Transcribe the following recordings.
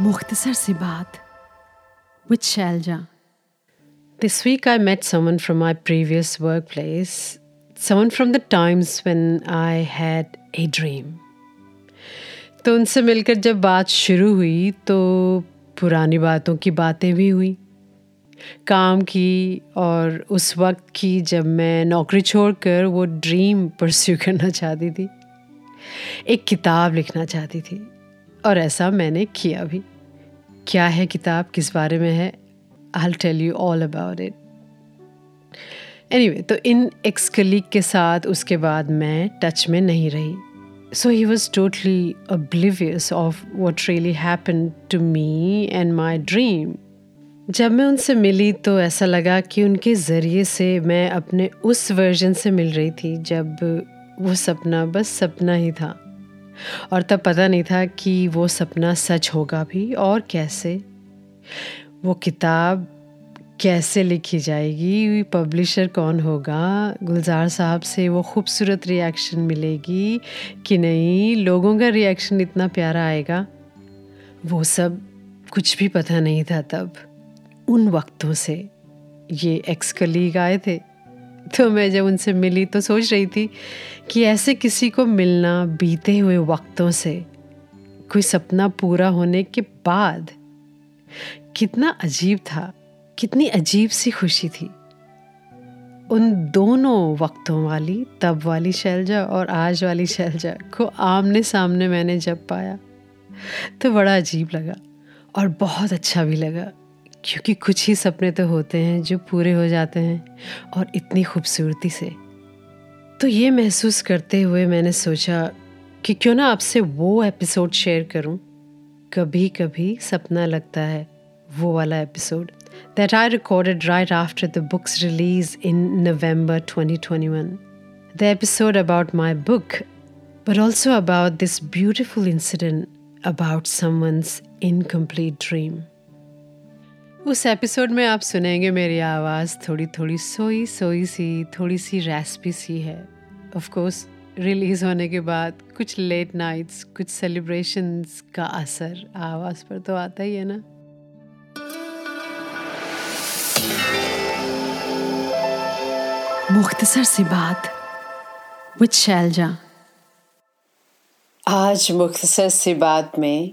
मुख्तसर सी बात। Which Shailaja this week I met someone from my previous work place someone from the times when I had a dream तो उनसे मिलकर जब बात शुरू हुई तो पुरानी बातों की बातें भी हुई। काम की और उस वक्त की जब मैं नौकरी छोड़कर वो ड्रीम परस्यू करना चाहती थी। एक किताब लिखना चाहती थी। और ऐसा मैंने किया भी। क्या है किताब? किस बारे में है? I tell you all about it anyway तो इन एक्स कलीग के साथ उसके बाद मैं टच में नहीं रही। So he was totally oblivious of what really happen to me and my dream जब मैं उनसे मिली तो ऐसा लगा कि उनके ज़रिए से मैं अपने उस वर्जन से मिल रही थी जब वो सपना बस सपना ही था। और तब पता नहीं था कि वो सपना सच होगा भी और कैसे। वो किताब कैसे लिखी जाएगी पब्लिशर कौन होगा, गुलजार साहब से वो खूबसूरत रिएक्शन मिलेगी कि नहीं, लोगों का रिएक्शन इतना प्यारा आएगा। वो सब कुछ भी पता नहीं था तब। उन वक्तों से ये एक्स कलीग आए थे। तो मैं जब उनसे मिली तो सोच रही थी कि ऐसे किसी को मिलना बीते हुए वक्तों से कोई सपना पूरा होने के बाद कितना अजीब था, कितनी अजीब सी खुशी थी। उन दोनों वक्तों वाली, तब वाली शैलजा और आज वाली शैलजा को आमने सामने मैंने जब पाया तो बड़ा अजीब लगा और बहुत अच्छा भी लगा। क्योंकि कुछ ही सपने तो होते हैं जो पूरे हो जाते हैं और इतनी खूबसूरती से। तो ये महसूस करते हुए मैंने सोचा कि क्यों ना आपसे वो एपिसोड शेयर करूँ। कभी कभी सपना लगता है वो वाला episode that I recorded right after the books release in November 2021 the episode about my book but also about this beautiful incident about someone's incomplete dream उस एपिसोड में आप सुनेंगे मेरी आवाज़ थोड़ी थोड़ी सोई सोई सी थोड़ी सी रेस्पी सी है। ऑफ़ कोर्स रिलीज़ होने के बाद कुछ लेट नाइट्स कुछ सेलिब्रेशंस का असर आवाज़ पर तो आता ही है ना? मुख्तसर सी बात विद शैलजा आज मुख्तसर सी बात में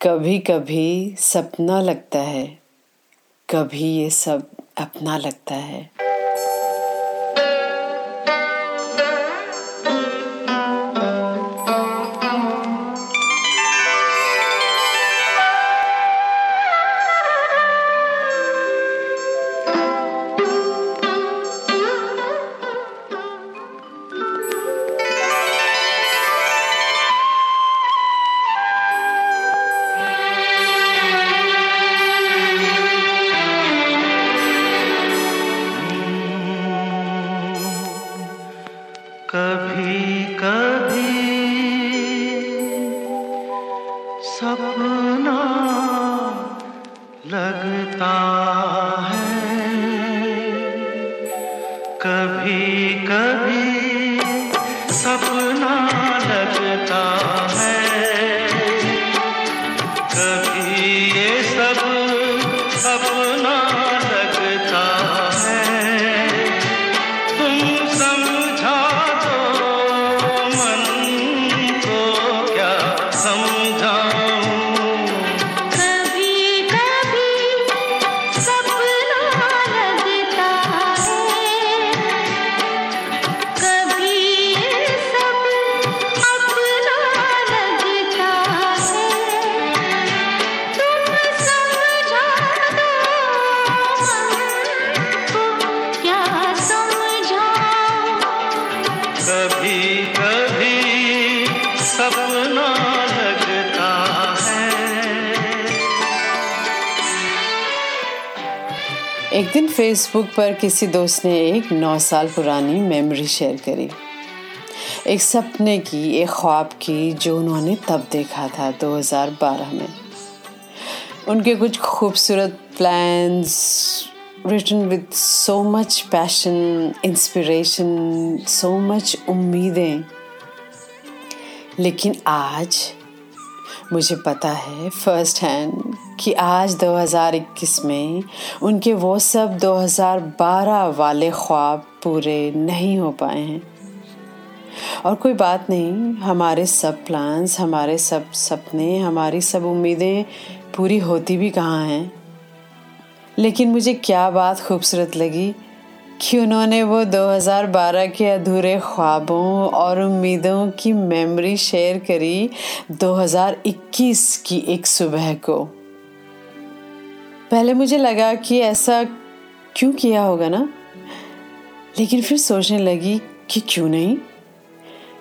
कभी कभी सपना लगता है। कभी ये सब अपना लगता है। सपना लगता है। कभी कभी एक दिन फेसबुक पर किसी दोस्त ने एक नौ साल पुरानी मेमोरी शेयर करी। एक सपने की, एक ख्वाब की जो उन्होंने तब देखा था 2012 में। उनके कुछ खूबसूरत plans written with so much passion inspiration so much उम्मीदें। लेकिन आज मुझे पता है फ़र्स्ट हैंड कि आज 2021 में उनके वो सब 2012 वाले ख्वाब पूरे नहीं हो पाए हैं। और कोई बात नहीं, हमारे सब प्लान्स हमारे सब सपने, हमारी सब उम्मीदें पूरी होती भी कहाँ हैं? लेकिन मुझे क्या बात खूबसूरत लगी कि उन्होंने वो 2012 के अधूरे ख्वाबों और उम्मीदों की मेमोरी शेयर करी 2021 की एक सुबह को। पहले मुझे लगा कि ऐसा क्यों किया होगा ना? लेकिन फिर सोचने लगी कि क्यों नहीं?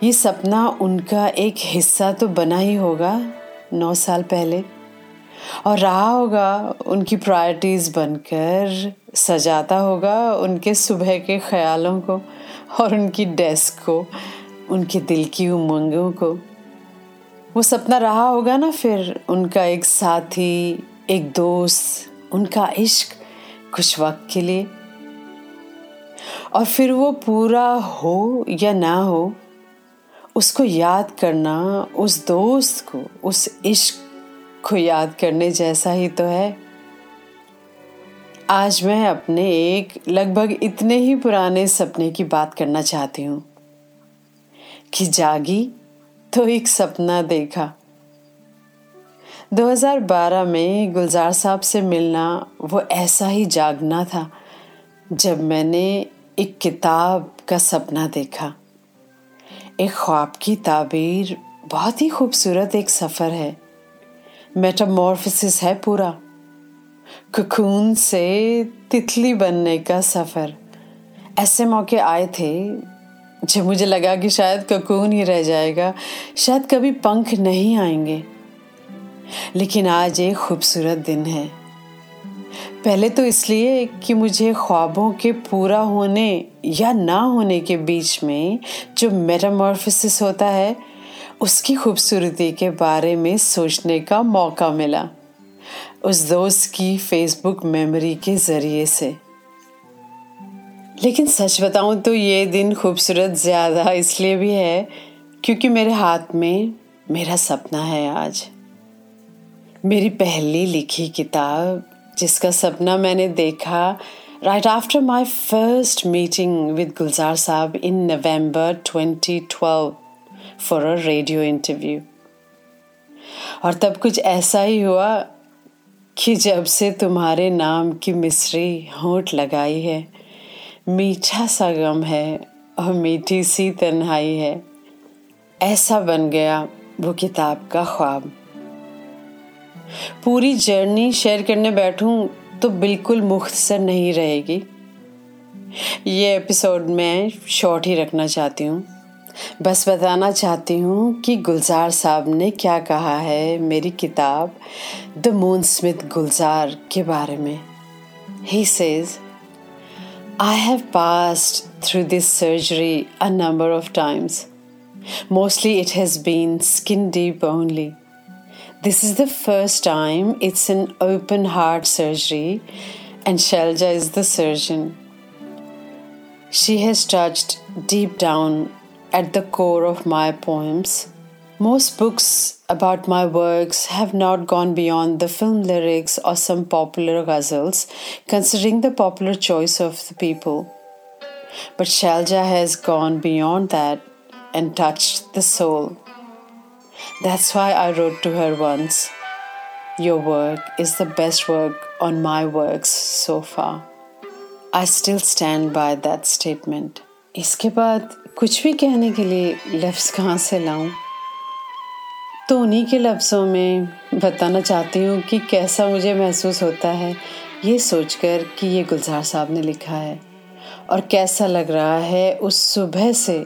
ये सपना उनका एक हिस्सा तो बना ही होगा नौ साल पहले। और रहा होगा, उनकी प्रायोरिटीज़ बनकर सजाता होगा उनके सुबह के ख्यालों को और उनकी डेस्क को, उनके दिल की उमंगों को। वो सपना रहा होगा ना फिर उनका एक साथी, एक दोस्त उनका इश्क कुछ वक्त के लिए। और फिर वो पूरा हो या ना हो, उसको याद करना, उस दोस्त को, उस इश्क को याद करने जैसा ही तो है। आज मैं अपने एक लगभग इतने ही पुराने सपने की बात करना चाहती हूँ कि जागी तो एक सपना देखा। 2012 में गुलजार साहब से मिलना वो ऐसा ही जागना था जब मैंने एक किताब का सपना देखा। एक ख्वाब की ताबीर, बहुत ही खूबसूरत एक सफ़र है। मेटामॉर्फिस है पूरा। ककून से तितली बनने का सफ़र। ऐसे मौके आए थे जब मुझे लगा कि शायद ककून ही रह जाएगा, शायद कभी पंख नहीं आएँगे। लेकिन आज एक खूबसूरत दिन है। पहले तो इसलिए कि मुझे ख्वाबों के पूरा होने या ना होने के बीच में जो मेटामॉर्फिस होता है, उसकी खूबसूरती के बारे में सोचने का मौका मिला। उस दोस्त की फेसबुक मेमोरी के ज़रिए से। लेकिन सच बताऊँ तो ये दिन खूबसूरत ज़्यादा इसलिए भी है, क्योंकि मेरे हाथ में मेरा सपना है आज। मेरी पहली लिखी किताब, जिसका सपना मैंने देखा right after my first meeting with Gulzar sahab in November 2012 for a radio interview और तब कुछ ऐसा ही हुआ कि जब से तुम्हारे नाम की मिश्री होठ लगाई है, मीठा सा गम है और मीठी सी तन्हाई है, ऐसा बन गया वो किताब का ख्वाब। पूरी जर्नी शेयर करने बैठूं तो बिल्कुल मुख्तसर नहीं रहेगी। ये एपिसोड मैं शॉर्ट ही रखना चाहती हूँ। बस बताना चाहती हूँ कि गुलजार साहब ने क्या कहा है मेरी किताब द मून स्मिथ गुलजार के बारे में। He says I have passed through this surgery a number of times mostly it has been skin deep only This is the first time it's an open heart surgery, and Shelja is the surgeon. She has touched deep down at the core of my poems. Most books about my works have not gone beyond the film lyrics or some popular ghazals, considering the popular choice of the people. But Shalja has gone beyond that and touched the soul. That's why I wrote to her once, Your work is the best work on my works so far. I still stand by that statement. इसके बाद कुछ भी कहने के लिए लफ्ज़ कहाँ से लाऊं? तो उन्हीं के लफ्ज़ों में बताना चाहती हूँ कि कैसा मुझे महसूस होता है, ये सोचकर कि ये गुलजार साहब ने लिखा है और कैसा लग रहा है उस सुबह से,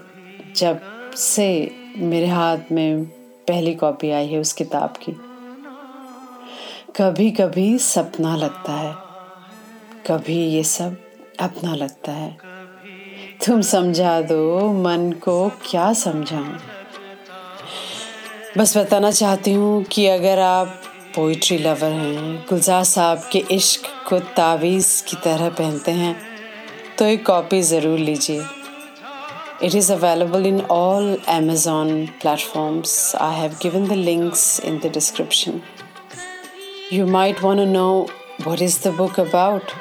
जब से मेरे हाथ में पहली कॉपी आई है उस किताब की। कभी कभी सपना लगता है। कभी ये सब अपना लगता है। तुम समझा दो मन को क्या समझाऊं। बस बताना चाहती हूँ कि अगर आप पोइट्री लवर हैं, गुलजार साहब के इश्क को तावीज़ की तरह पहनते हैं तो एक कॉपी ज़रूर लीजिए। It is available in all Amazon platforms. I have given the links in the description. You might want to know what is the book about?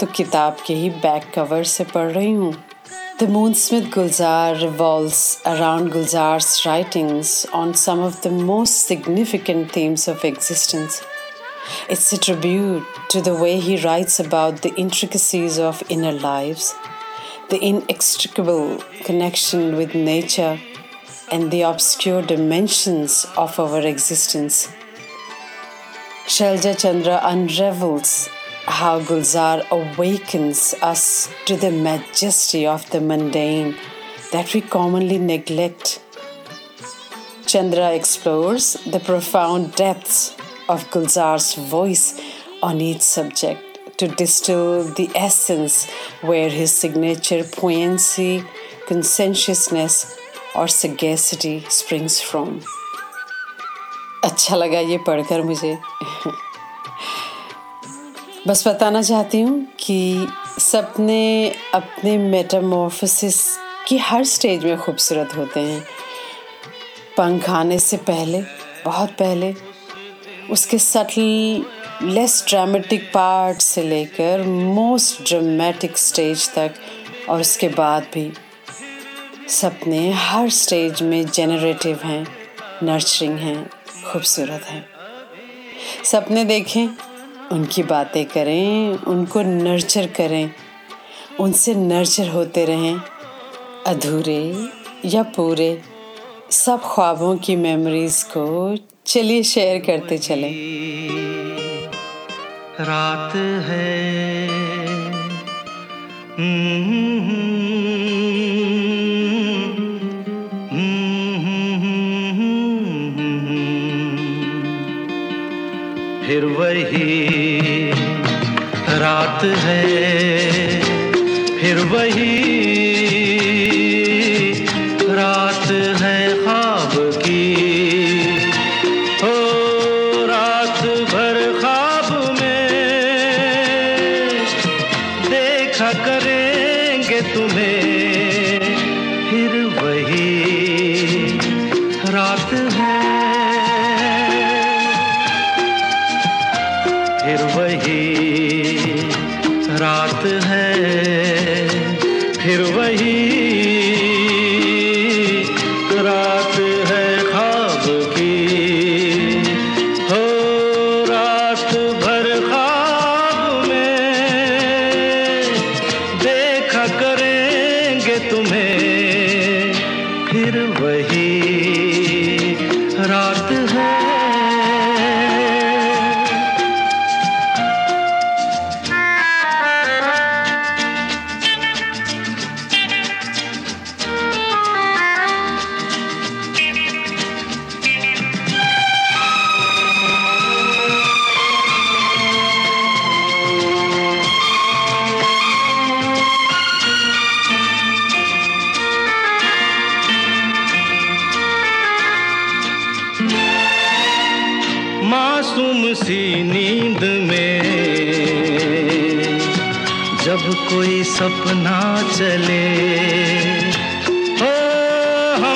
तो किताब के ही बैक कवर से पढ़ रही हूँ The Moonsmith Gulzar revolves around Gulzar's writings on some of the most significant themes of existence. It's a tribute to the way he writes about the intricacies of inner lives, the inextricable connection with nature, and the obscure dimensions of our existence. Shalja Chandra unravels how Gulzar awakens us to the majesty of the mundane that we commonly neglect. Chandra explores the profound depths of Gulzar's voice on each subject to distill the essence where his signature poignancy, conscientiousness, or sagacity springs from. अच्छा लगा ये पढ़कर मुझे बस बताना चाहती हूँ कि सपने अपने मेटामॉर्फोसिस की हर स्टेज में खूबसूरत होते हैं पंख आने से पहले बहुत पहले उसके सटल लेस ड्रामेटिक पार्ट से लेकर मोस्ट ड्रामेटिक स्टेज तक और उसके बाद भी। सपने हर स्टेज में जेनरेटिव हैं नर्चरिंग हैं, खूबसूरत हैं। सपने देखें, उनकी बातें करें, उनको नर्चर करें, उनसे नर्चर होते रहें, अधूरे या पूरे, सब ख्वाबों की मेमोरीज को चलिए शेयर करते चलें। रात है। फिर वही रात है। फिर वही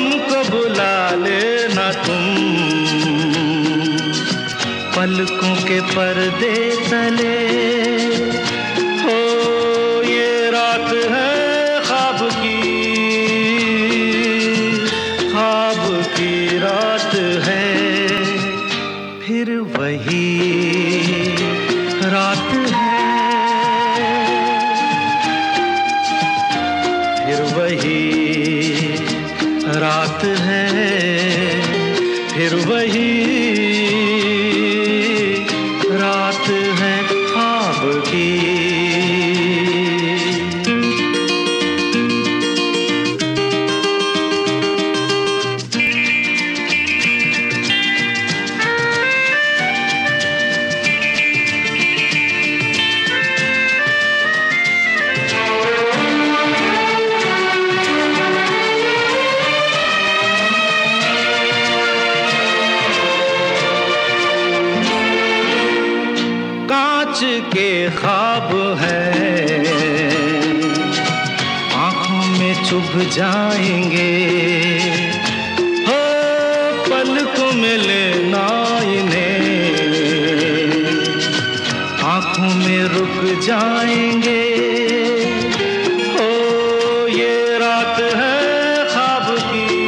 हमको बुला लेना तुम। पलकों के पर्दे तले। है फिर वही ख्वाब है। आँखों में चुभ जाएँगे। हो पल को मिलना इन्हें। आँखों में रुक जाएँगे। ये रात है की।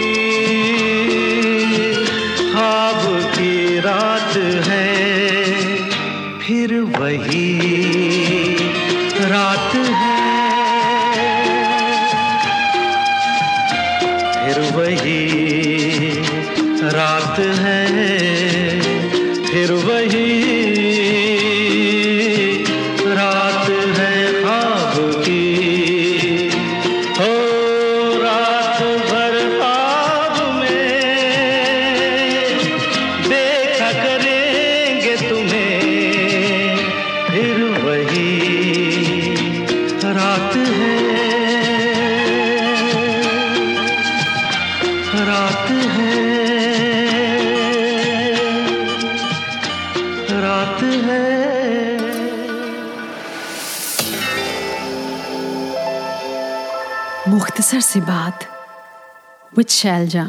की रात है। फिर वही सी बात विद शैलजा